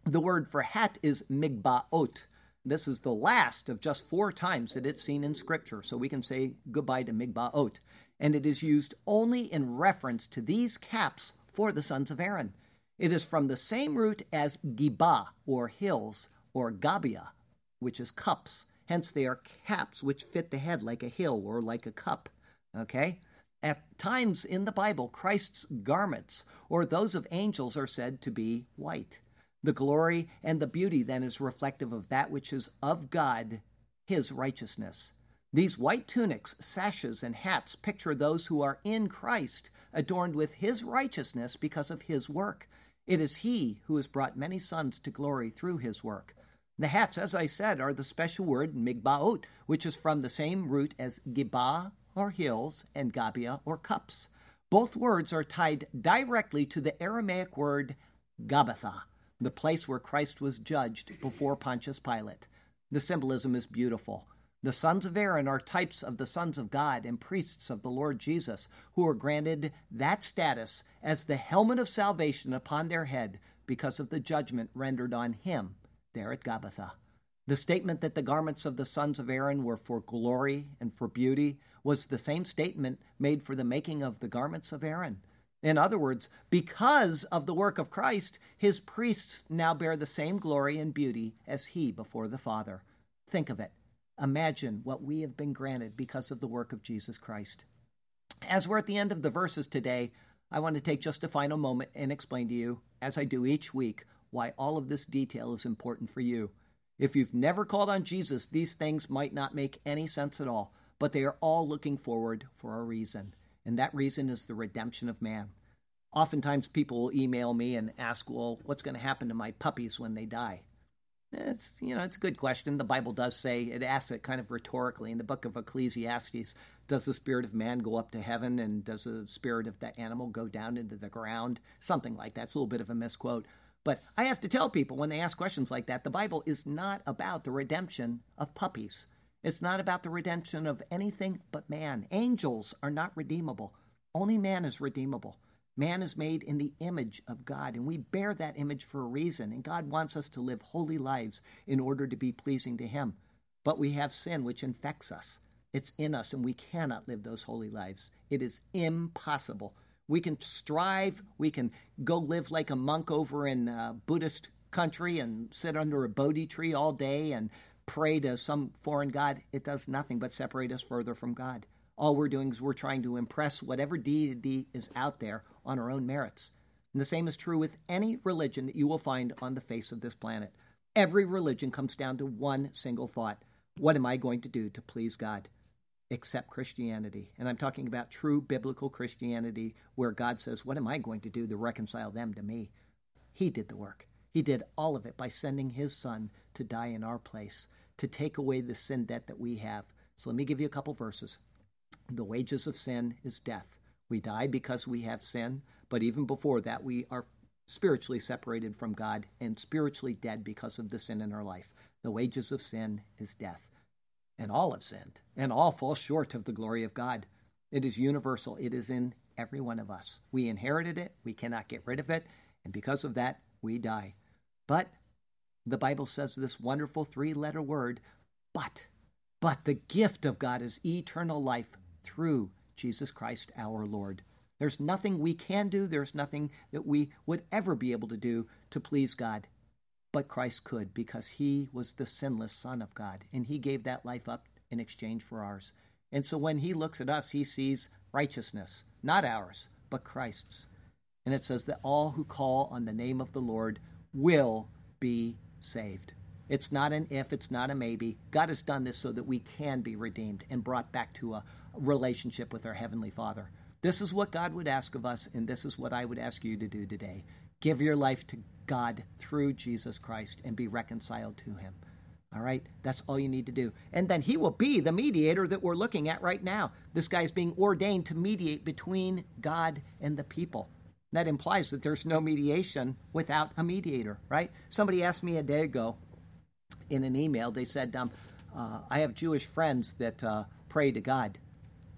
The word for hat is migbaot. This is the last of just four times that it's seen in Scripture, so we can say goodbye to migbaot. And it is used only in reference to these caps for the sons of Aaron. It is from the same root as gibah, or hills, or gabia, which is cups. Hence, they are caps which fit the head like a hill or like a cup. Okay? At times in the Bible, Christ's garments, or those of angels, are said to be white. The glory and the beauty then is reflective of that which is of God, his righteousness. These white tunics, sashes, and hats picture those who are in Christ, adorned with his righteousness because of his work. It is he who has brought many sons to glory through his work. The hats, as I said, are the special word migbaot, which is from the same root as gibah or hills and gabia or cups. Both words are tied directly to the Aramaic word Gabbatha, the place where Christ was judged before Pontius Pilate. The symbolism is beautiful. The sons of Aaron are types of the sons of God and priests of the Lord Jesus, who are granted that status as the helmet of salvation upon their head because of the judgment rendered on him there at Gabbatha. The statement that the garments of the sons of Aaron were for glory and for beauty was the same statement made for the making of the garments of Aaron. In other words, because of the work of Christ, his priests now bear the same glory and beauty as he before the Father. Think of it. Imagine what we have been granted because of the work of Jesus Christ. As we're at the end of the verses today, I want to take just a final moment and explain to you, as I do each week, why all of this detail is important for you. If you've never called on Jesus, these things might not make any sense at all, but they are all looking forward for a reason, and that reason is the redemption of man. Oftentimes, people will email me and ask, Well, what's going to happen to my puppies when they die? It's you know it's a good question. The Bible does say it asks it kind of rhetorically in the book of Ecclesiastes. Does the spirit of man go up to heaven, and does the spirit of the animal go down into the ground? Something like that. It's a little bit of a misquote. But I have to tell people when they ask questions like that, the Bible is not about the redemption of puppies. It's not about the redemption of anything but man. Angels are not redeemable. Only man is redeemable. Man is made in the image of God, and we bear that image for a reason. And God wants us to live holy lives in order to be pleasing to Him. But we have sin which infects us. It's in us, and we cannot live those holy lives. It is impossible. We can strive, we can go live like a monk over in a Buddhist country and sit under a Bodhi tree all day and pray to some foreign God. It does nothing but separate us further from God. All we're doing is we're trying to impress whatever deity is out there on our own merits. And the same is true with any religion that you will find on the face of this planet. Every religion comes down to one single thought What am I going to do to please God? Except Christianity. And I'm talking about true biblical Christianity where God says, What am I going to do to reconcile them to me? He did the work. He did all of it by sending his son to die in our place, to take away the sin debt that we have. So let me give you a couple verses. The wages of sin is death. We die because we have sin, but even before that, we are spiritually separated from God and spiritually dead because of the sin in our life. The wages of sin is death. And all have sinned, and all fall short of the glory of God. It is universal, it is in every one of us. We inherited it, we cannot get rid of it, and because of that, we die. But the Bible says this wonderful three letter word, but. But the gift of God is eternal life through Jesus Christ our Lord. There's nothing we can do, there's nothing that we would ever be able to do to please God. But Christ could because he was the sinless Son of God, and he gave that life up in exchange for ours. And so when he looks at us, he sees righteousness, not ours, but Christ's. And it says that all who call on the name of the Lord will be saved. It's not an if, it's not a maybe. God has done this so that we can be redeemed and brought back to a relationship with our Heavenly Father. This is what God would ask of us, and this is what I would ask you to do today. Give your life to God through Jesus Christ and be reconciled to Him. All right? That's all you need to do. And then He will be the mediator that we're looking at right now. This guy's being ordained to mediate between God and the people. That implies that there's no mediation without a mediator, right? Somebody asked me a day ago in an email, they said, um, uh, I have Jewish friends that uh, pray to God.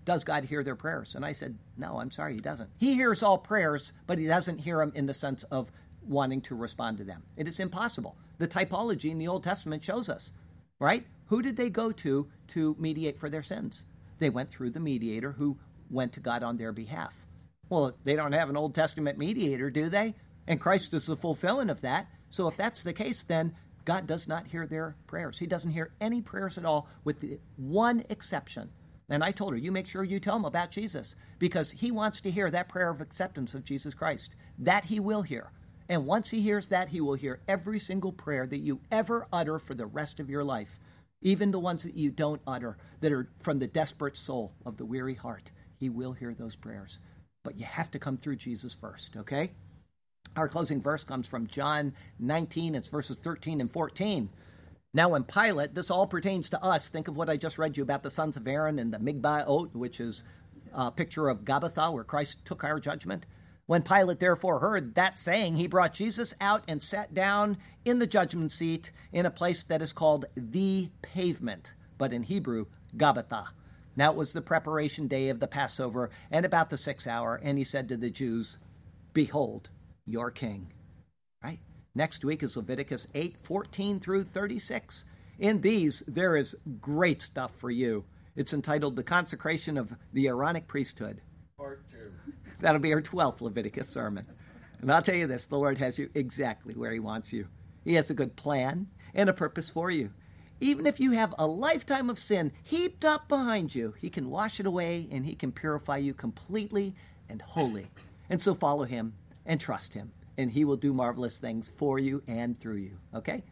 Does God hear their prayers? And I said, No, I'm sorry, He doesn't. He hears all prayers, but He doesn't hear them in the sense of wanting to respond to them. It is impossible. The typology in the Old Testament shows us, right? Who did they go to to mediate for their sins? They went through the mediator who went to God on their behalf. Well, they don't have an Old Testament mediator, do they? And Christ is the fulfillment of that. So if that's the case, then God does not hear their prayers. He doesn't hear any prayers at all, with the one exception. And I told her, you make sure you tell him about Jesus because he wants to hear that prayer of acceptance of Jesus Christ. That he will hear. And once he hears that, he will hear every single prayer that you ever utter for the rest of your life, even the ones that you don't utter that are from the desperate soul of the weary heart. He will hear those prayers but you have to come through Jesus first, okay? Our closing verse comes from John 19, it's verses 13 and 14. Now, in Pilate, this all pertains to us. Think of what I just read you about the sons of Aaron and the Migbaot, which is a picture of Gabbatha, where Christ took our judgment. When Pilate therefore heard that saying, he brought Jesus out and sat down in the judgment seat in a place that is called the pavement, but in Hebrew, Gabbatha. Now it was the preparation day of the Passover and about the sixth hour, and he said to the Jews, Behold, your king. Next week is Leviticus 8 14 through 36. In these, there is great stuff for you. It's entitled The Consecration of the Aaronic Priesthood. Part two. That'll be our 12th Leviticus sermon. And I'll tell you this the Lord has you exactly where He wants you. He has a good plan and a purpose for you. Even if you have a lifetime of sin heaped up behind you, He can wash it away and He can purify you completely and wholly. And so follow Him and trust Him, and He will do marvelous things for you and through you. Okay?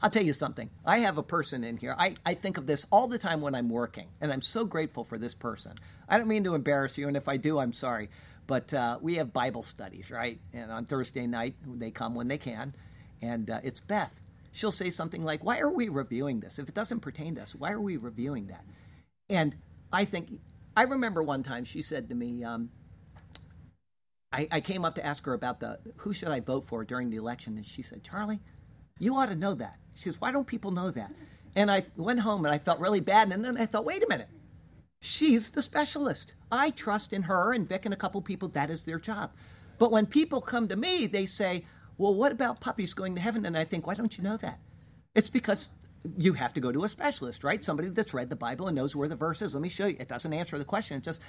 I'll tell you something. I have a person in here. I, I think of this all the time when I'm working, and I'm so grateful for this person. I don't mean to embarrass you, and if I do, I'm sorry. But uh, we have Bible studies, right? And on Thursday night, they come when they can. And uh, it's Beth she'll say something like, Why are we reviewing this? If it doesn't pertain to us, why are we reviewing that? And I think, I remember one time she said to me, um, I, I, came up to ask her about the who should I vote for during the election, and she said, Charlie, you ought to know that. She says, Why don't people know that? And I went home and I felt really bad, and then I thought, wait a minute. She's the specialist. I trust in her and Vic and a couple people. That is their job. But when people come to me, they say, well, what about puppies going to heaven? And I think, why don't you know that? It's because you have to go to a specialist, right? Somebody that's read the Bible and knows where the verse is. Let me show you. It doesn't answer the question. It just,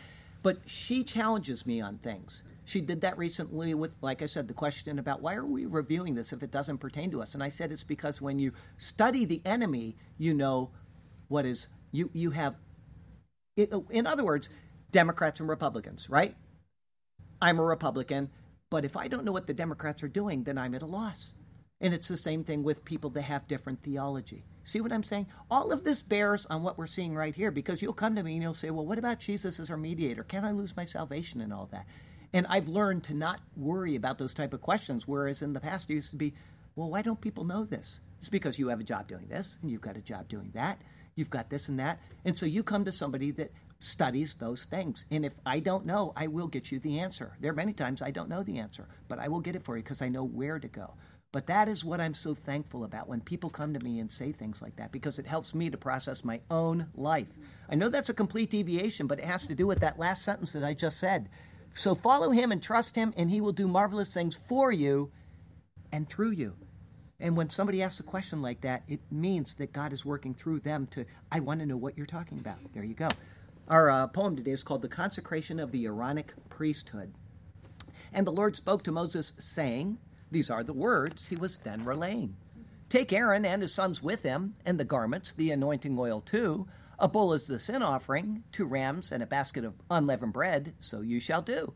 but she challenges me on things. She did that recently with, like I said, the question about why are we reviewing this if it doesn't pertain to us? And I said it's because when you study the enemy, you know what is you you have. In other words, Democrats and Republicans, right? I'm a Republican, but if I don't know what the Democrats are doing, then I'm at a loss. And it's the same thing with people that have different theology. See what I'm saying? All of this bears on what we're seeing right here because you'll come to me and you'll say, well, what about Jesus as our mediator? Can I lose my salvation and all that? And I've learned to not worry about those type of questions, whereas in the past it used to be, well, why don't people know this? It's because you have a job doing this and you've got a job doing that. You've got this and that. And so you come to somebody that studies those things. And if I don't know, I will get you the answer. There are many times I don't know the answer, but I will get it for you because I know where to go. But that is what I'm so thankful about when people come to me and say things like that because it helps me to process my own life. I know that's a complete deviation, but it has to do with that last sentence that I just said. So follow him and trust him, and he will do marvelous things for you and through you. And when somebody asks a question like that, it means that God is working through them to, I want to know what you're talking about. There you go. Our uh, poem today is called The Consecration of the Aaronic Priesthood. And the Lord spoke to Moses, saying, these are the words he was then relaying. Take Aaron and his sons with him, and the garments, the anointing oil too. A bull is the sin offering, two rams, and a basket of unleavened bread, so you shall do.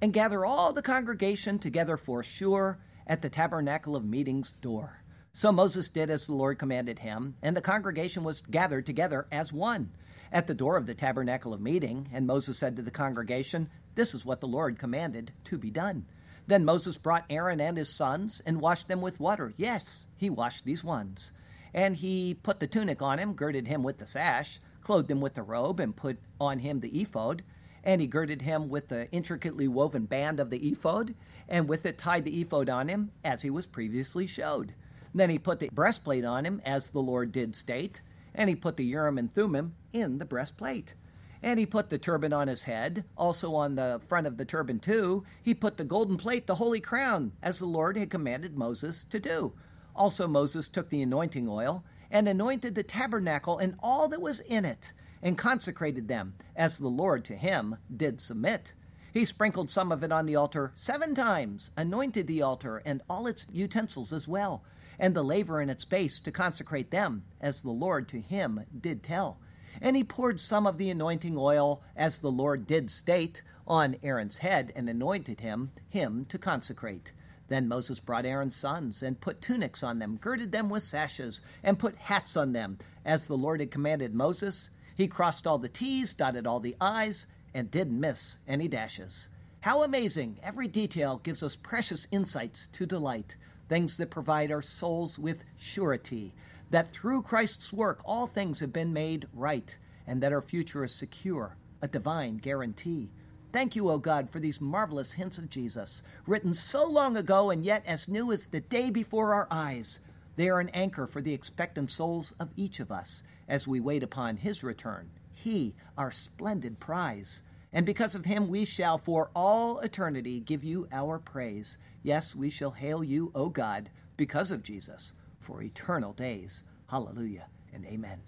And gather all the congregation together for sure at the tabernacle of meetings door. So Moses did as the Lord commanded him, and the congregation was gathered together as one at the door of the tabernacle of meeting. And Moses said to the congregation, This is what the Lord commanded to be done. Then Moses brought Aaron and his sons and washed them with water. Yes, he washed these ones. And he put the tunic on him, girded him with the sash, clothed him with the robe, and put on him the ephod. And he girded him with the intricately woven band of the ephod, and with it tied the ephod on him, as he was previously showed. Then he put the breastplate on him, as the Lord did state, and he put the Urim and Thummim in the breastplate. And he put the turban on his head. Also on the front of the turban, too, he put the golden plate, the holy crown, as the Lord had commanded Moses to do. Also, Moses took the anointing oil and anointed the tabernacle and all that was in it, and consecrated them, as the Lord to him did submit. He sprinkled some of it on the altar seven times, anointed the altar and all its utensils as well, and the laver in its base to consecrate them, as the Lord to him did tell. And he poured some of the anointing oil, as the Lord did state, on Aaron's head, and anointed him, him to consecrate. Then Moses brought Aaron's sons, and put tunics on them, girded them with sashes, and put hats on them, as the Lord had commanded Moses. He crossed all the T's, dotted all the I's, and didn't miss any dashes. How amazing! Every detail gives us precious insights to delight, things that provide our souls with surety that through Christ's work all things have been made right, and that our future is secure, a divine guarantee. Thank you, O God, for these marvelous hints of Jesus, written so long ago and yet as new as the day before our eyes. They are an anchor for the expectant souls of each of us as we wait upon His return. He, our splendid prize. And because of Him, we shall for all eternity give you our praise. Yes, we shall hail you, O God, because of Jesus for eternal days. Hallelujah and amen.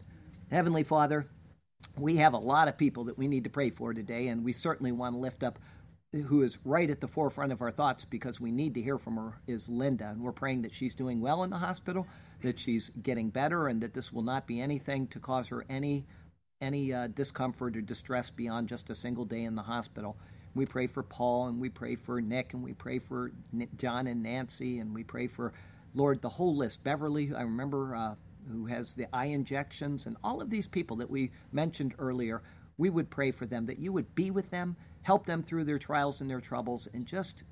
Heavenly Father, we have a lot of people that we need to pray for today, and we certainly want to lift up who is right at the forefront of our thoughts because we need to hear from her is Linda. And we're praying that she's doing well in the hospital, that she's getting better, and that this will not be anything to cause her any any uh, discomfort or distress beyond just a single day in the hospital. We pray for Paul, and we pray for Nick, and we pray for John and Nancy, and we pray for Lord, the whole list. Beverly, I remember, uh, who has the eye injections, and all of these people that we mentioned earlier, we would pray for them that you would be with them, help them through their trials and their troubles, and just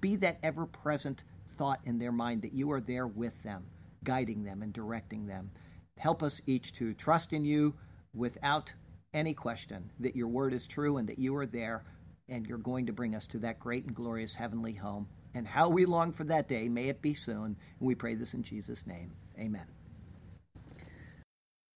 be that ever present thought in their mind that you are there with them, guiding them and directing them. Help us each to trust in you without any question that your word is true and that you are there and you're going to bring us to that great and glorious heavenly home and how we long for that day. May it be soon. And we pray this in Jesus' name. Amen.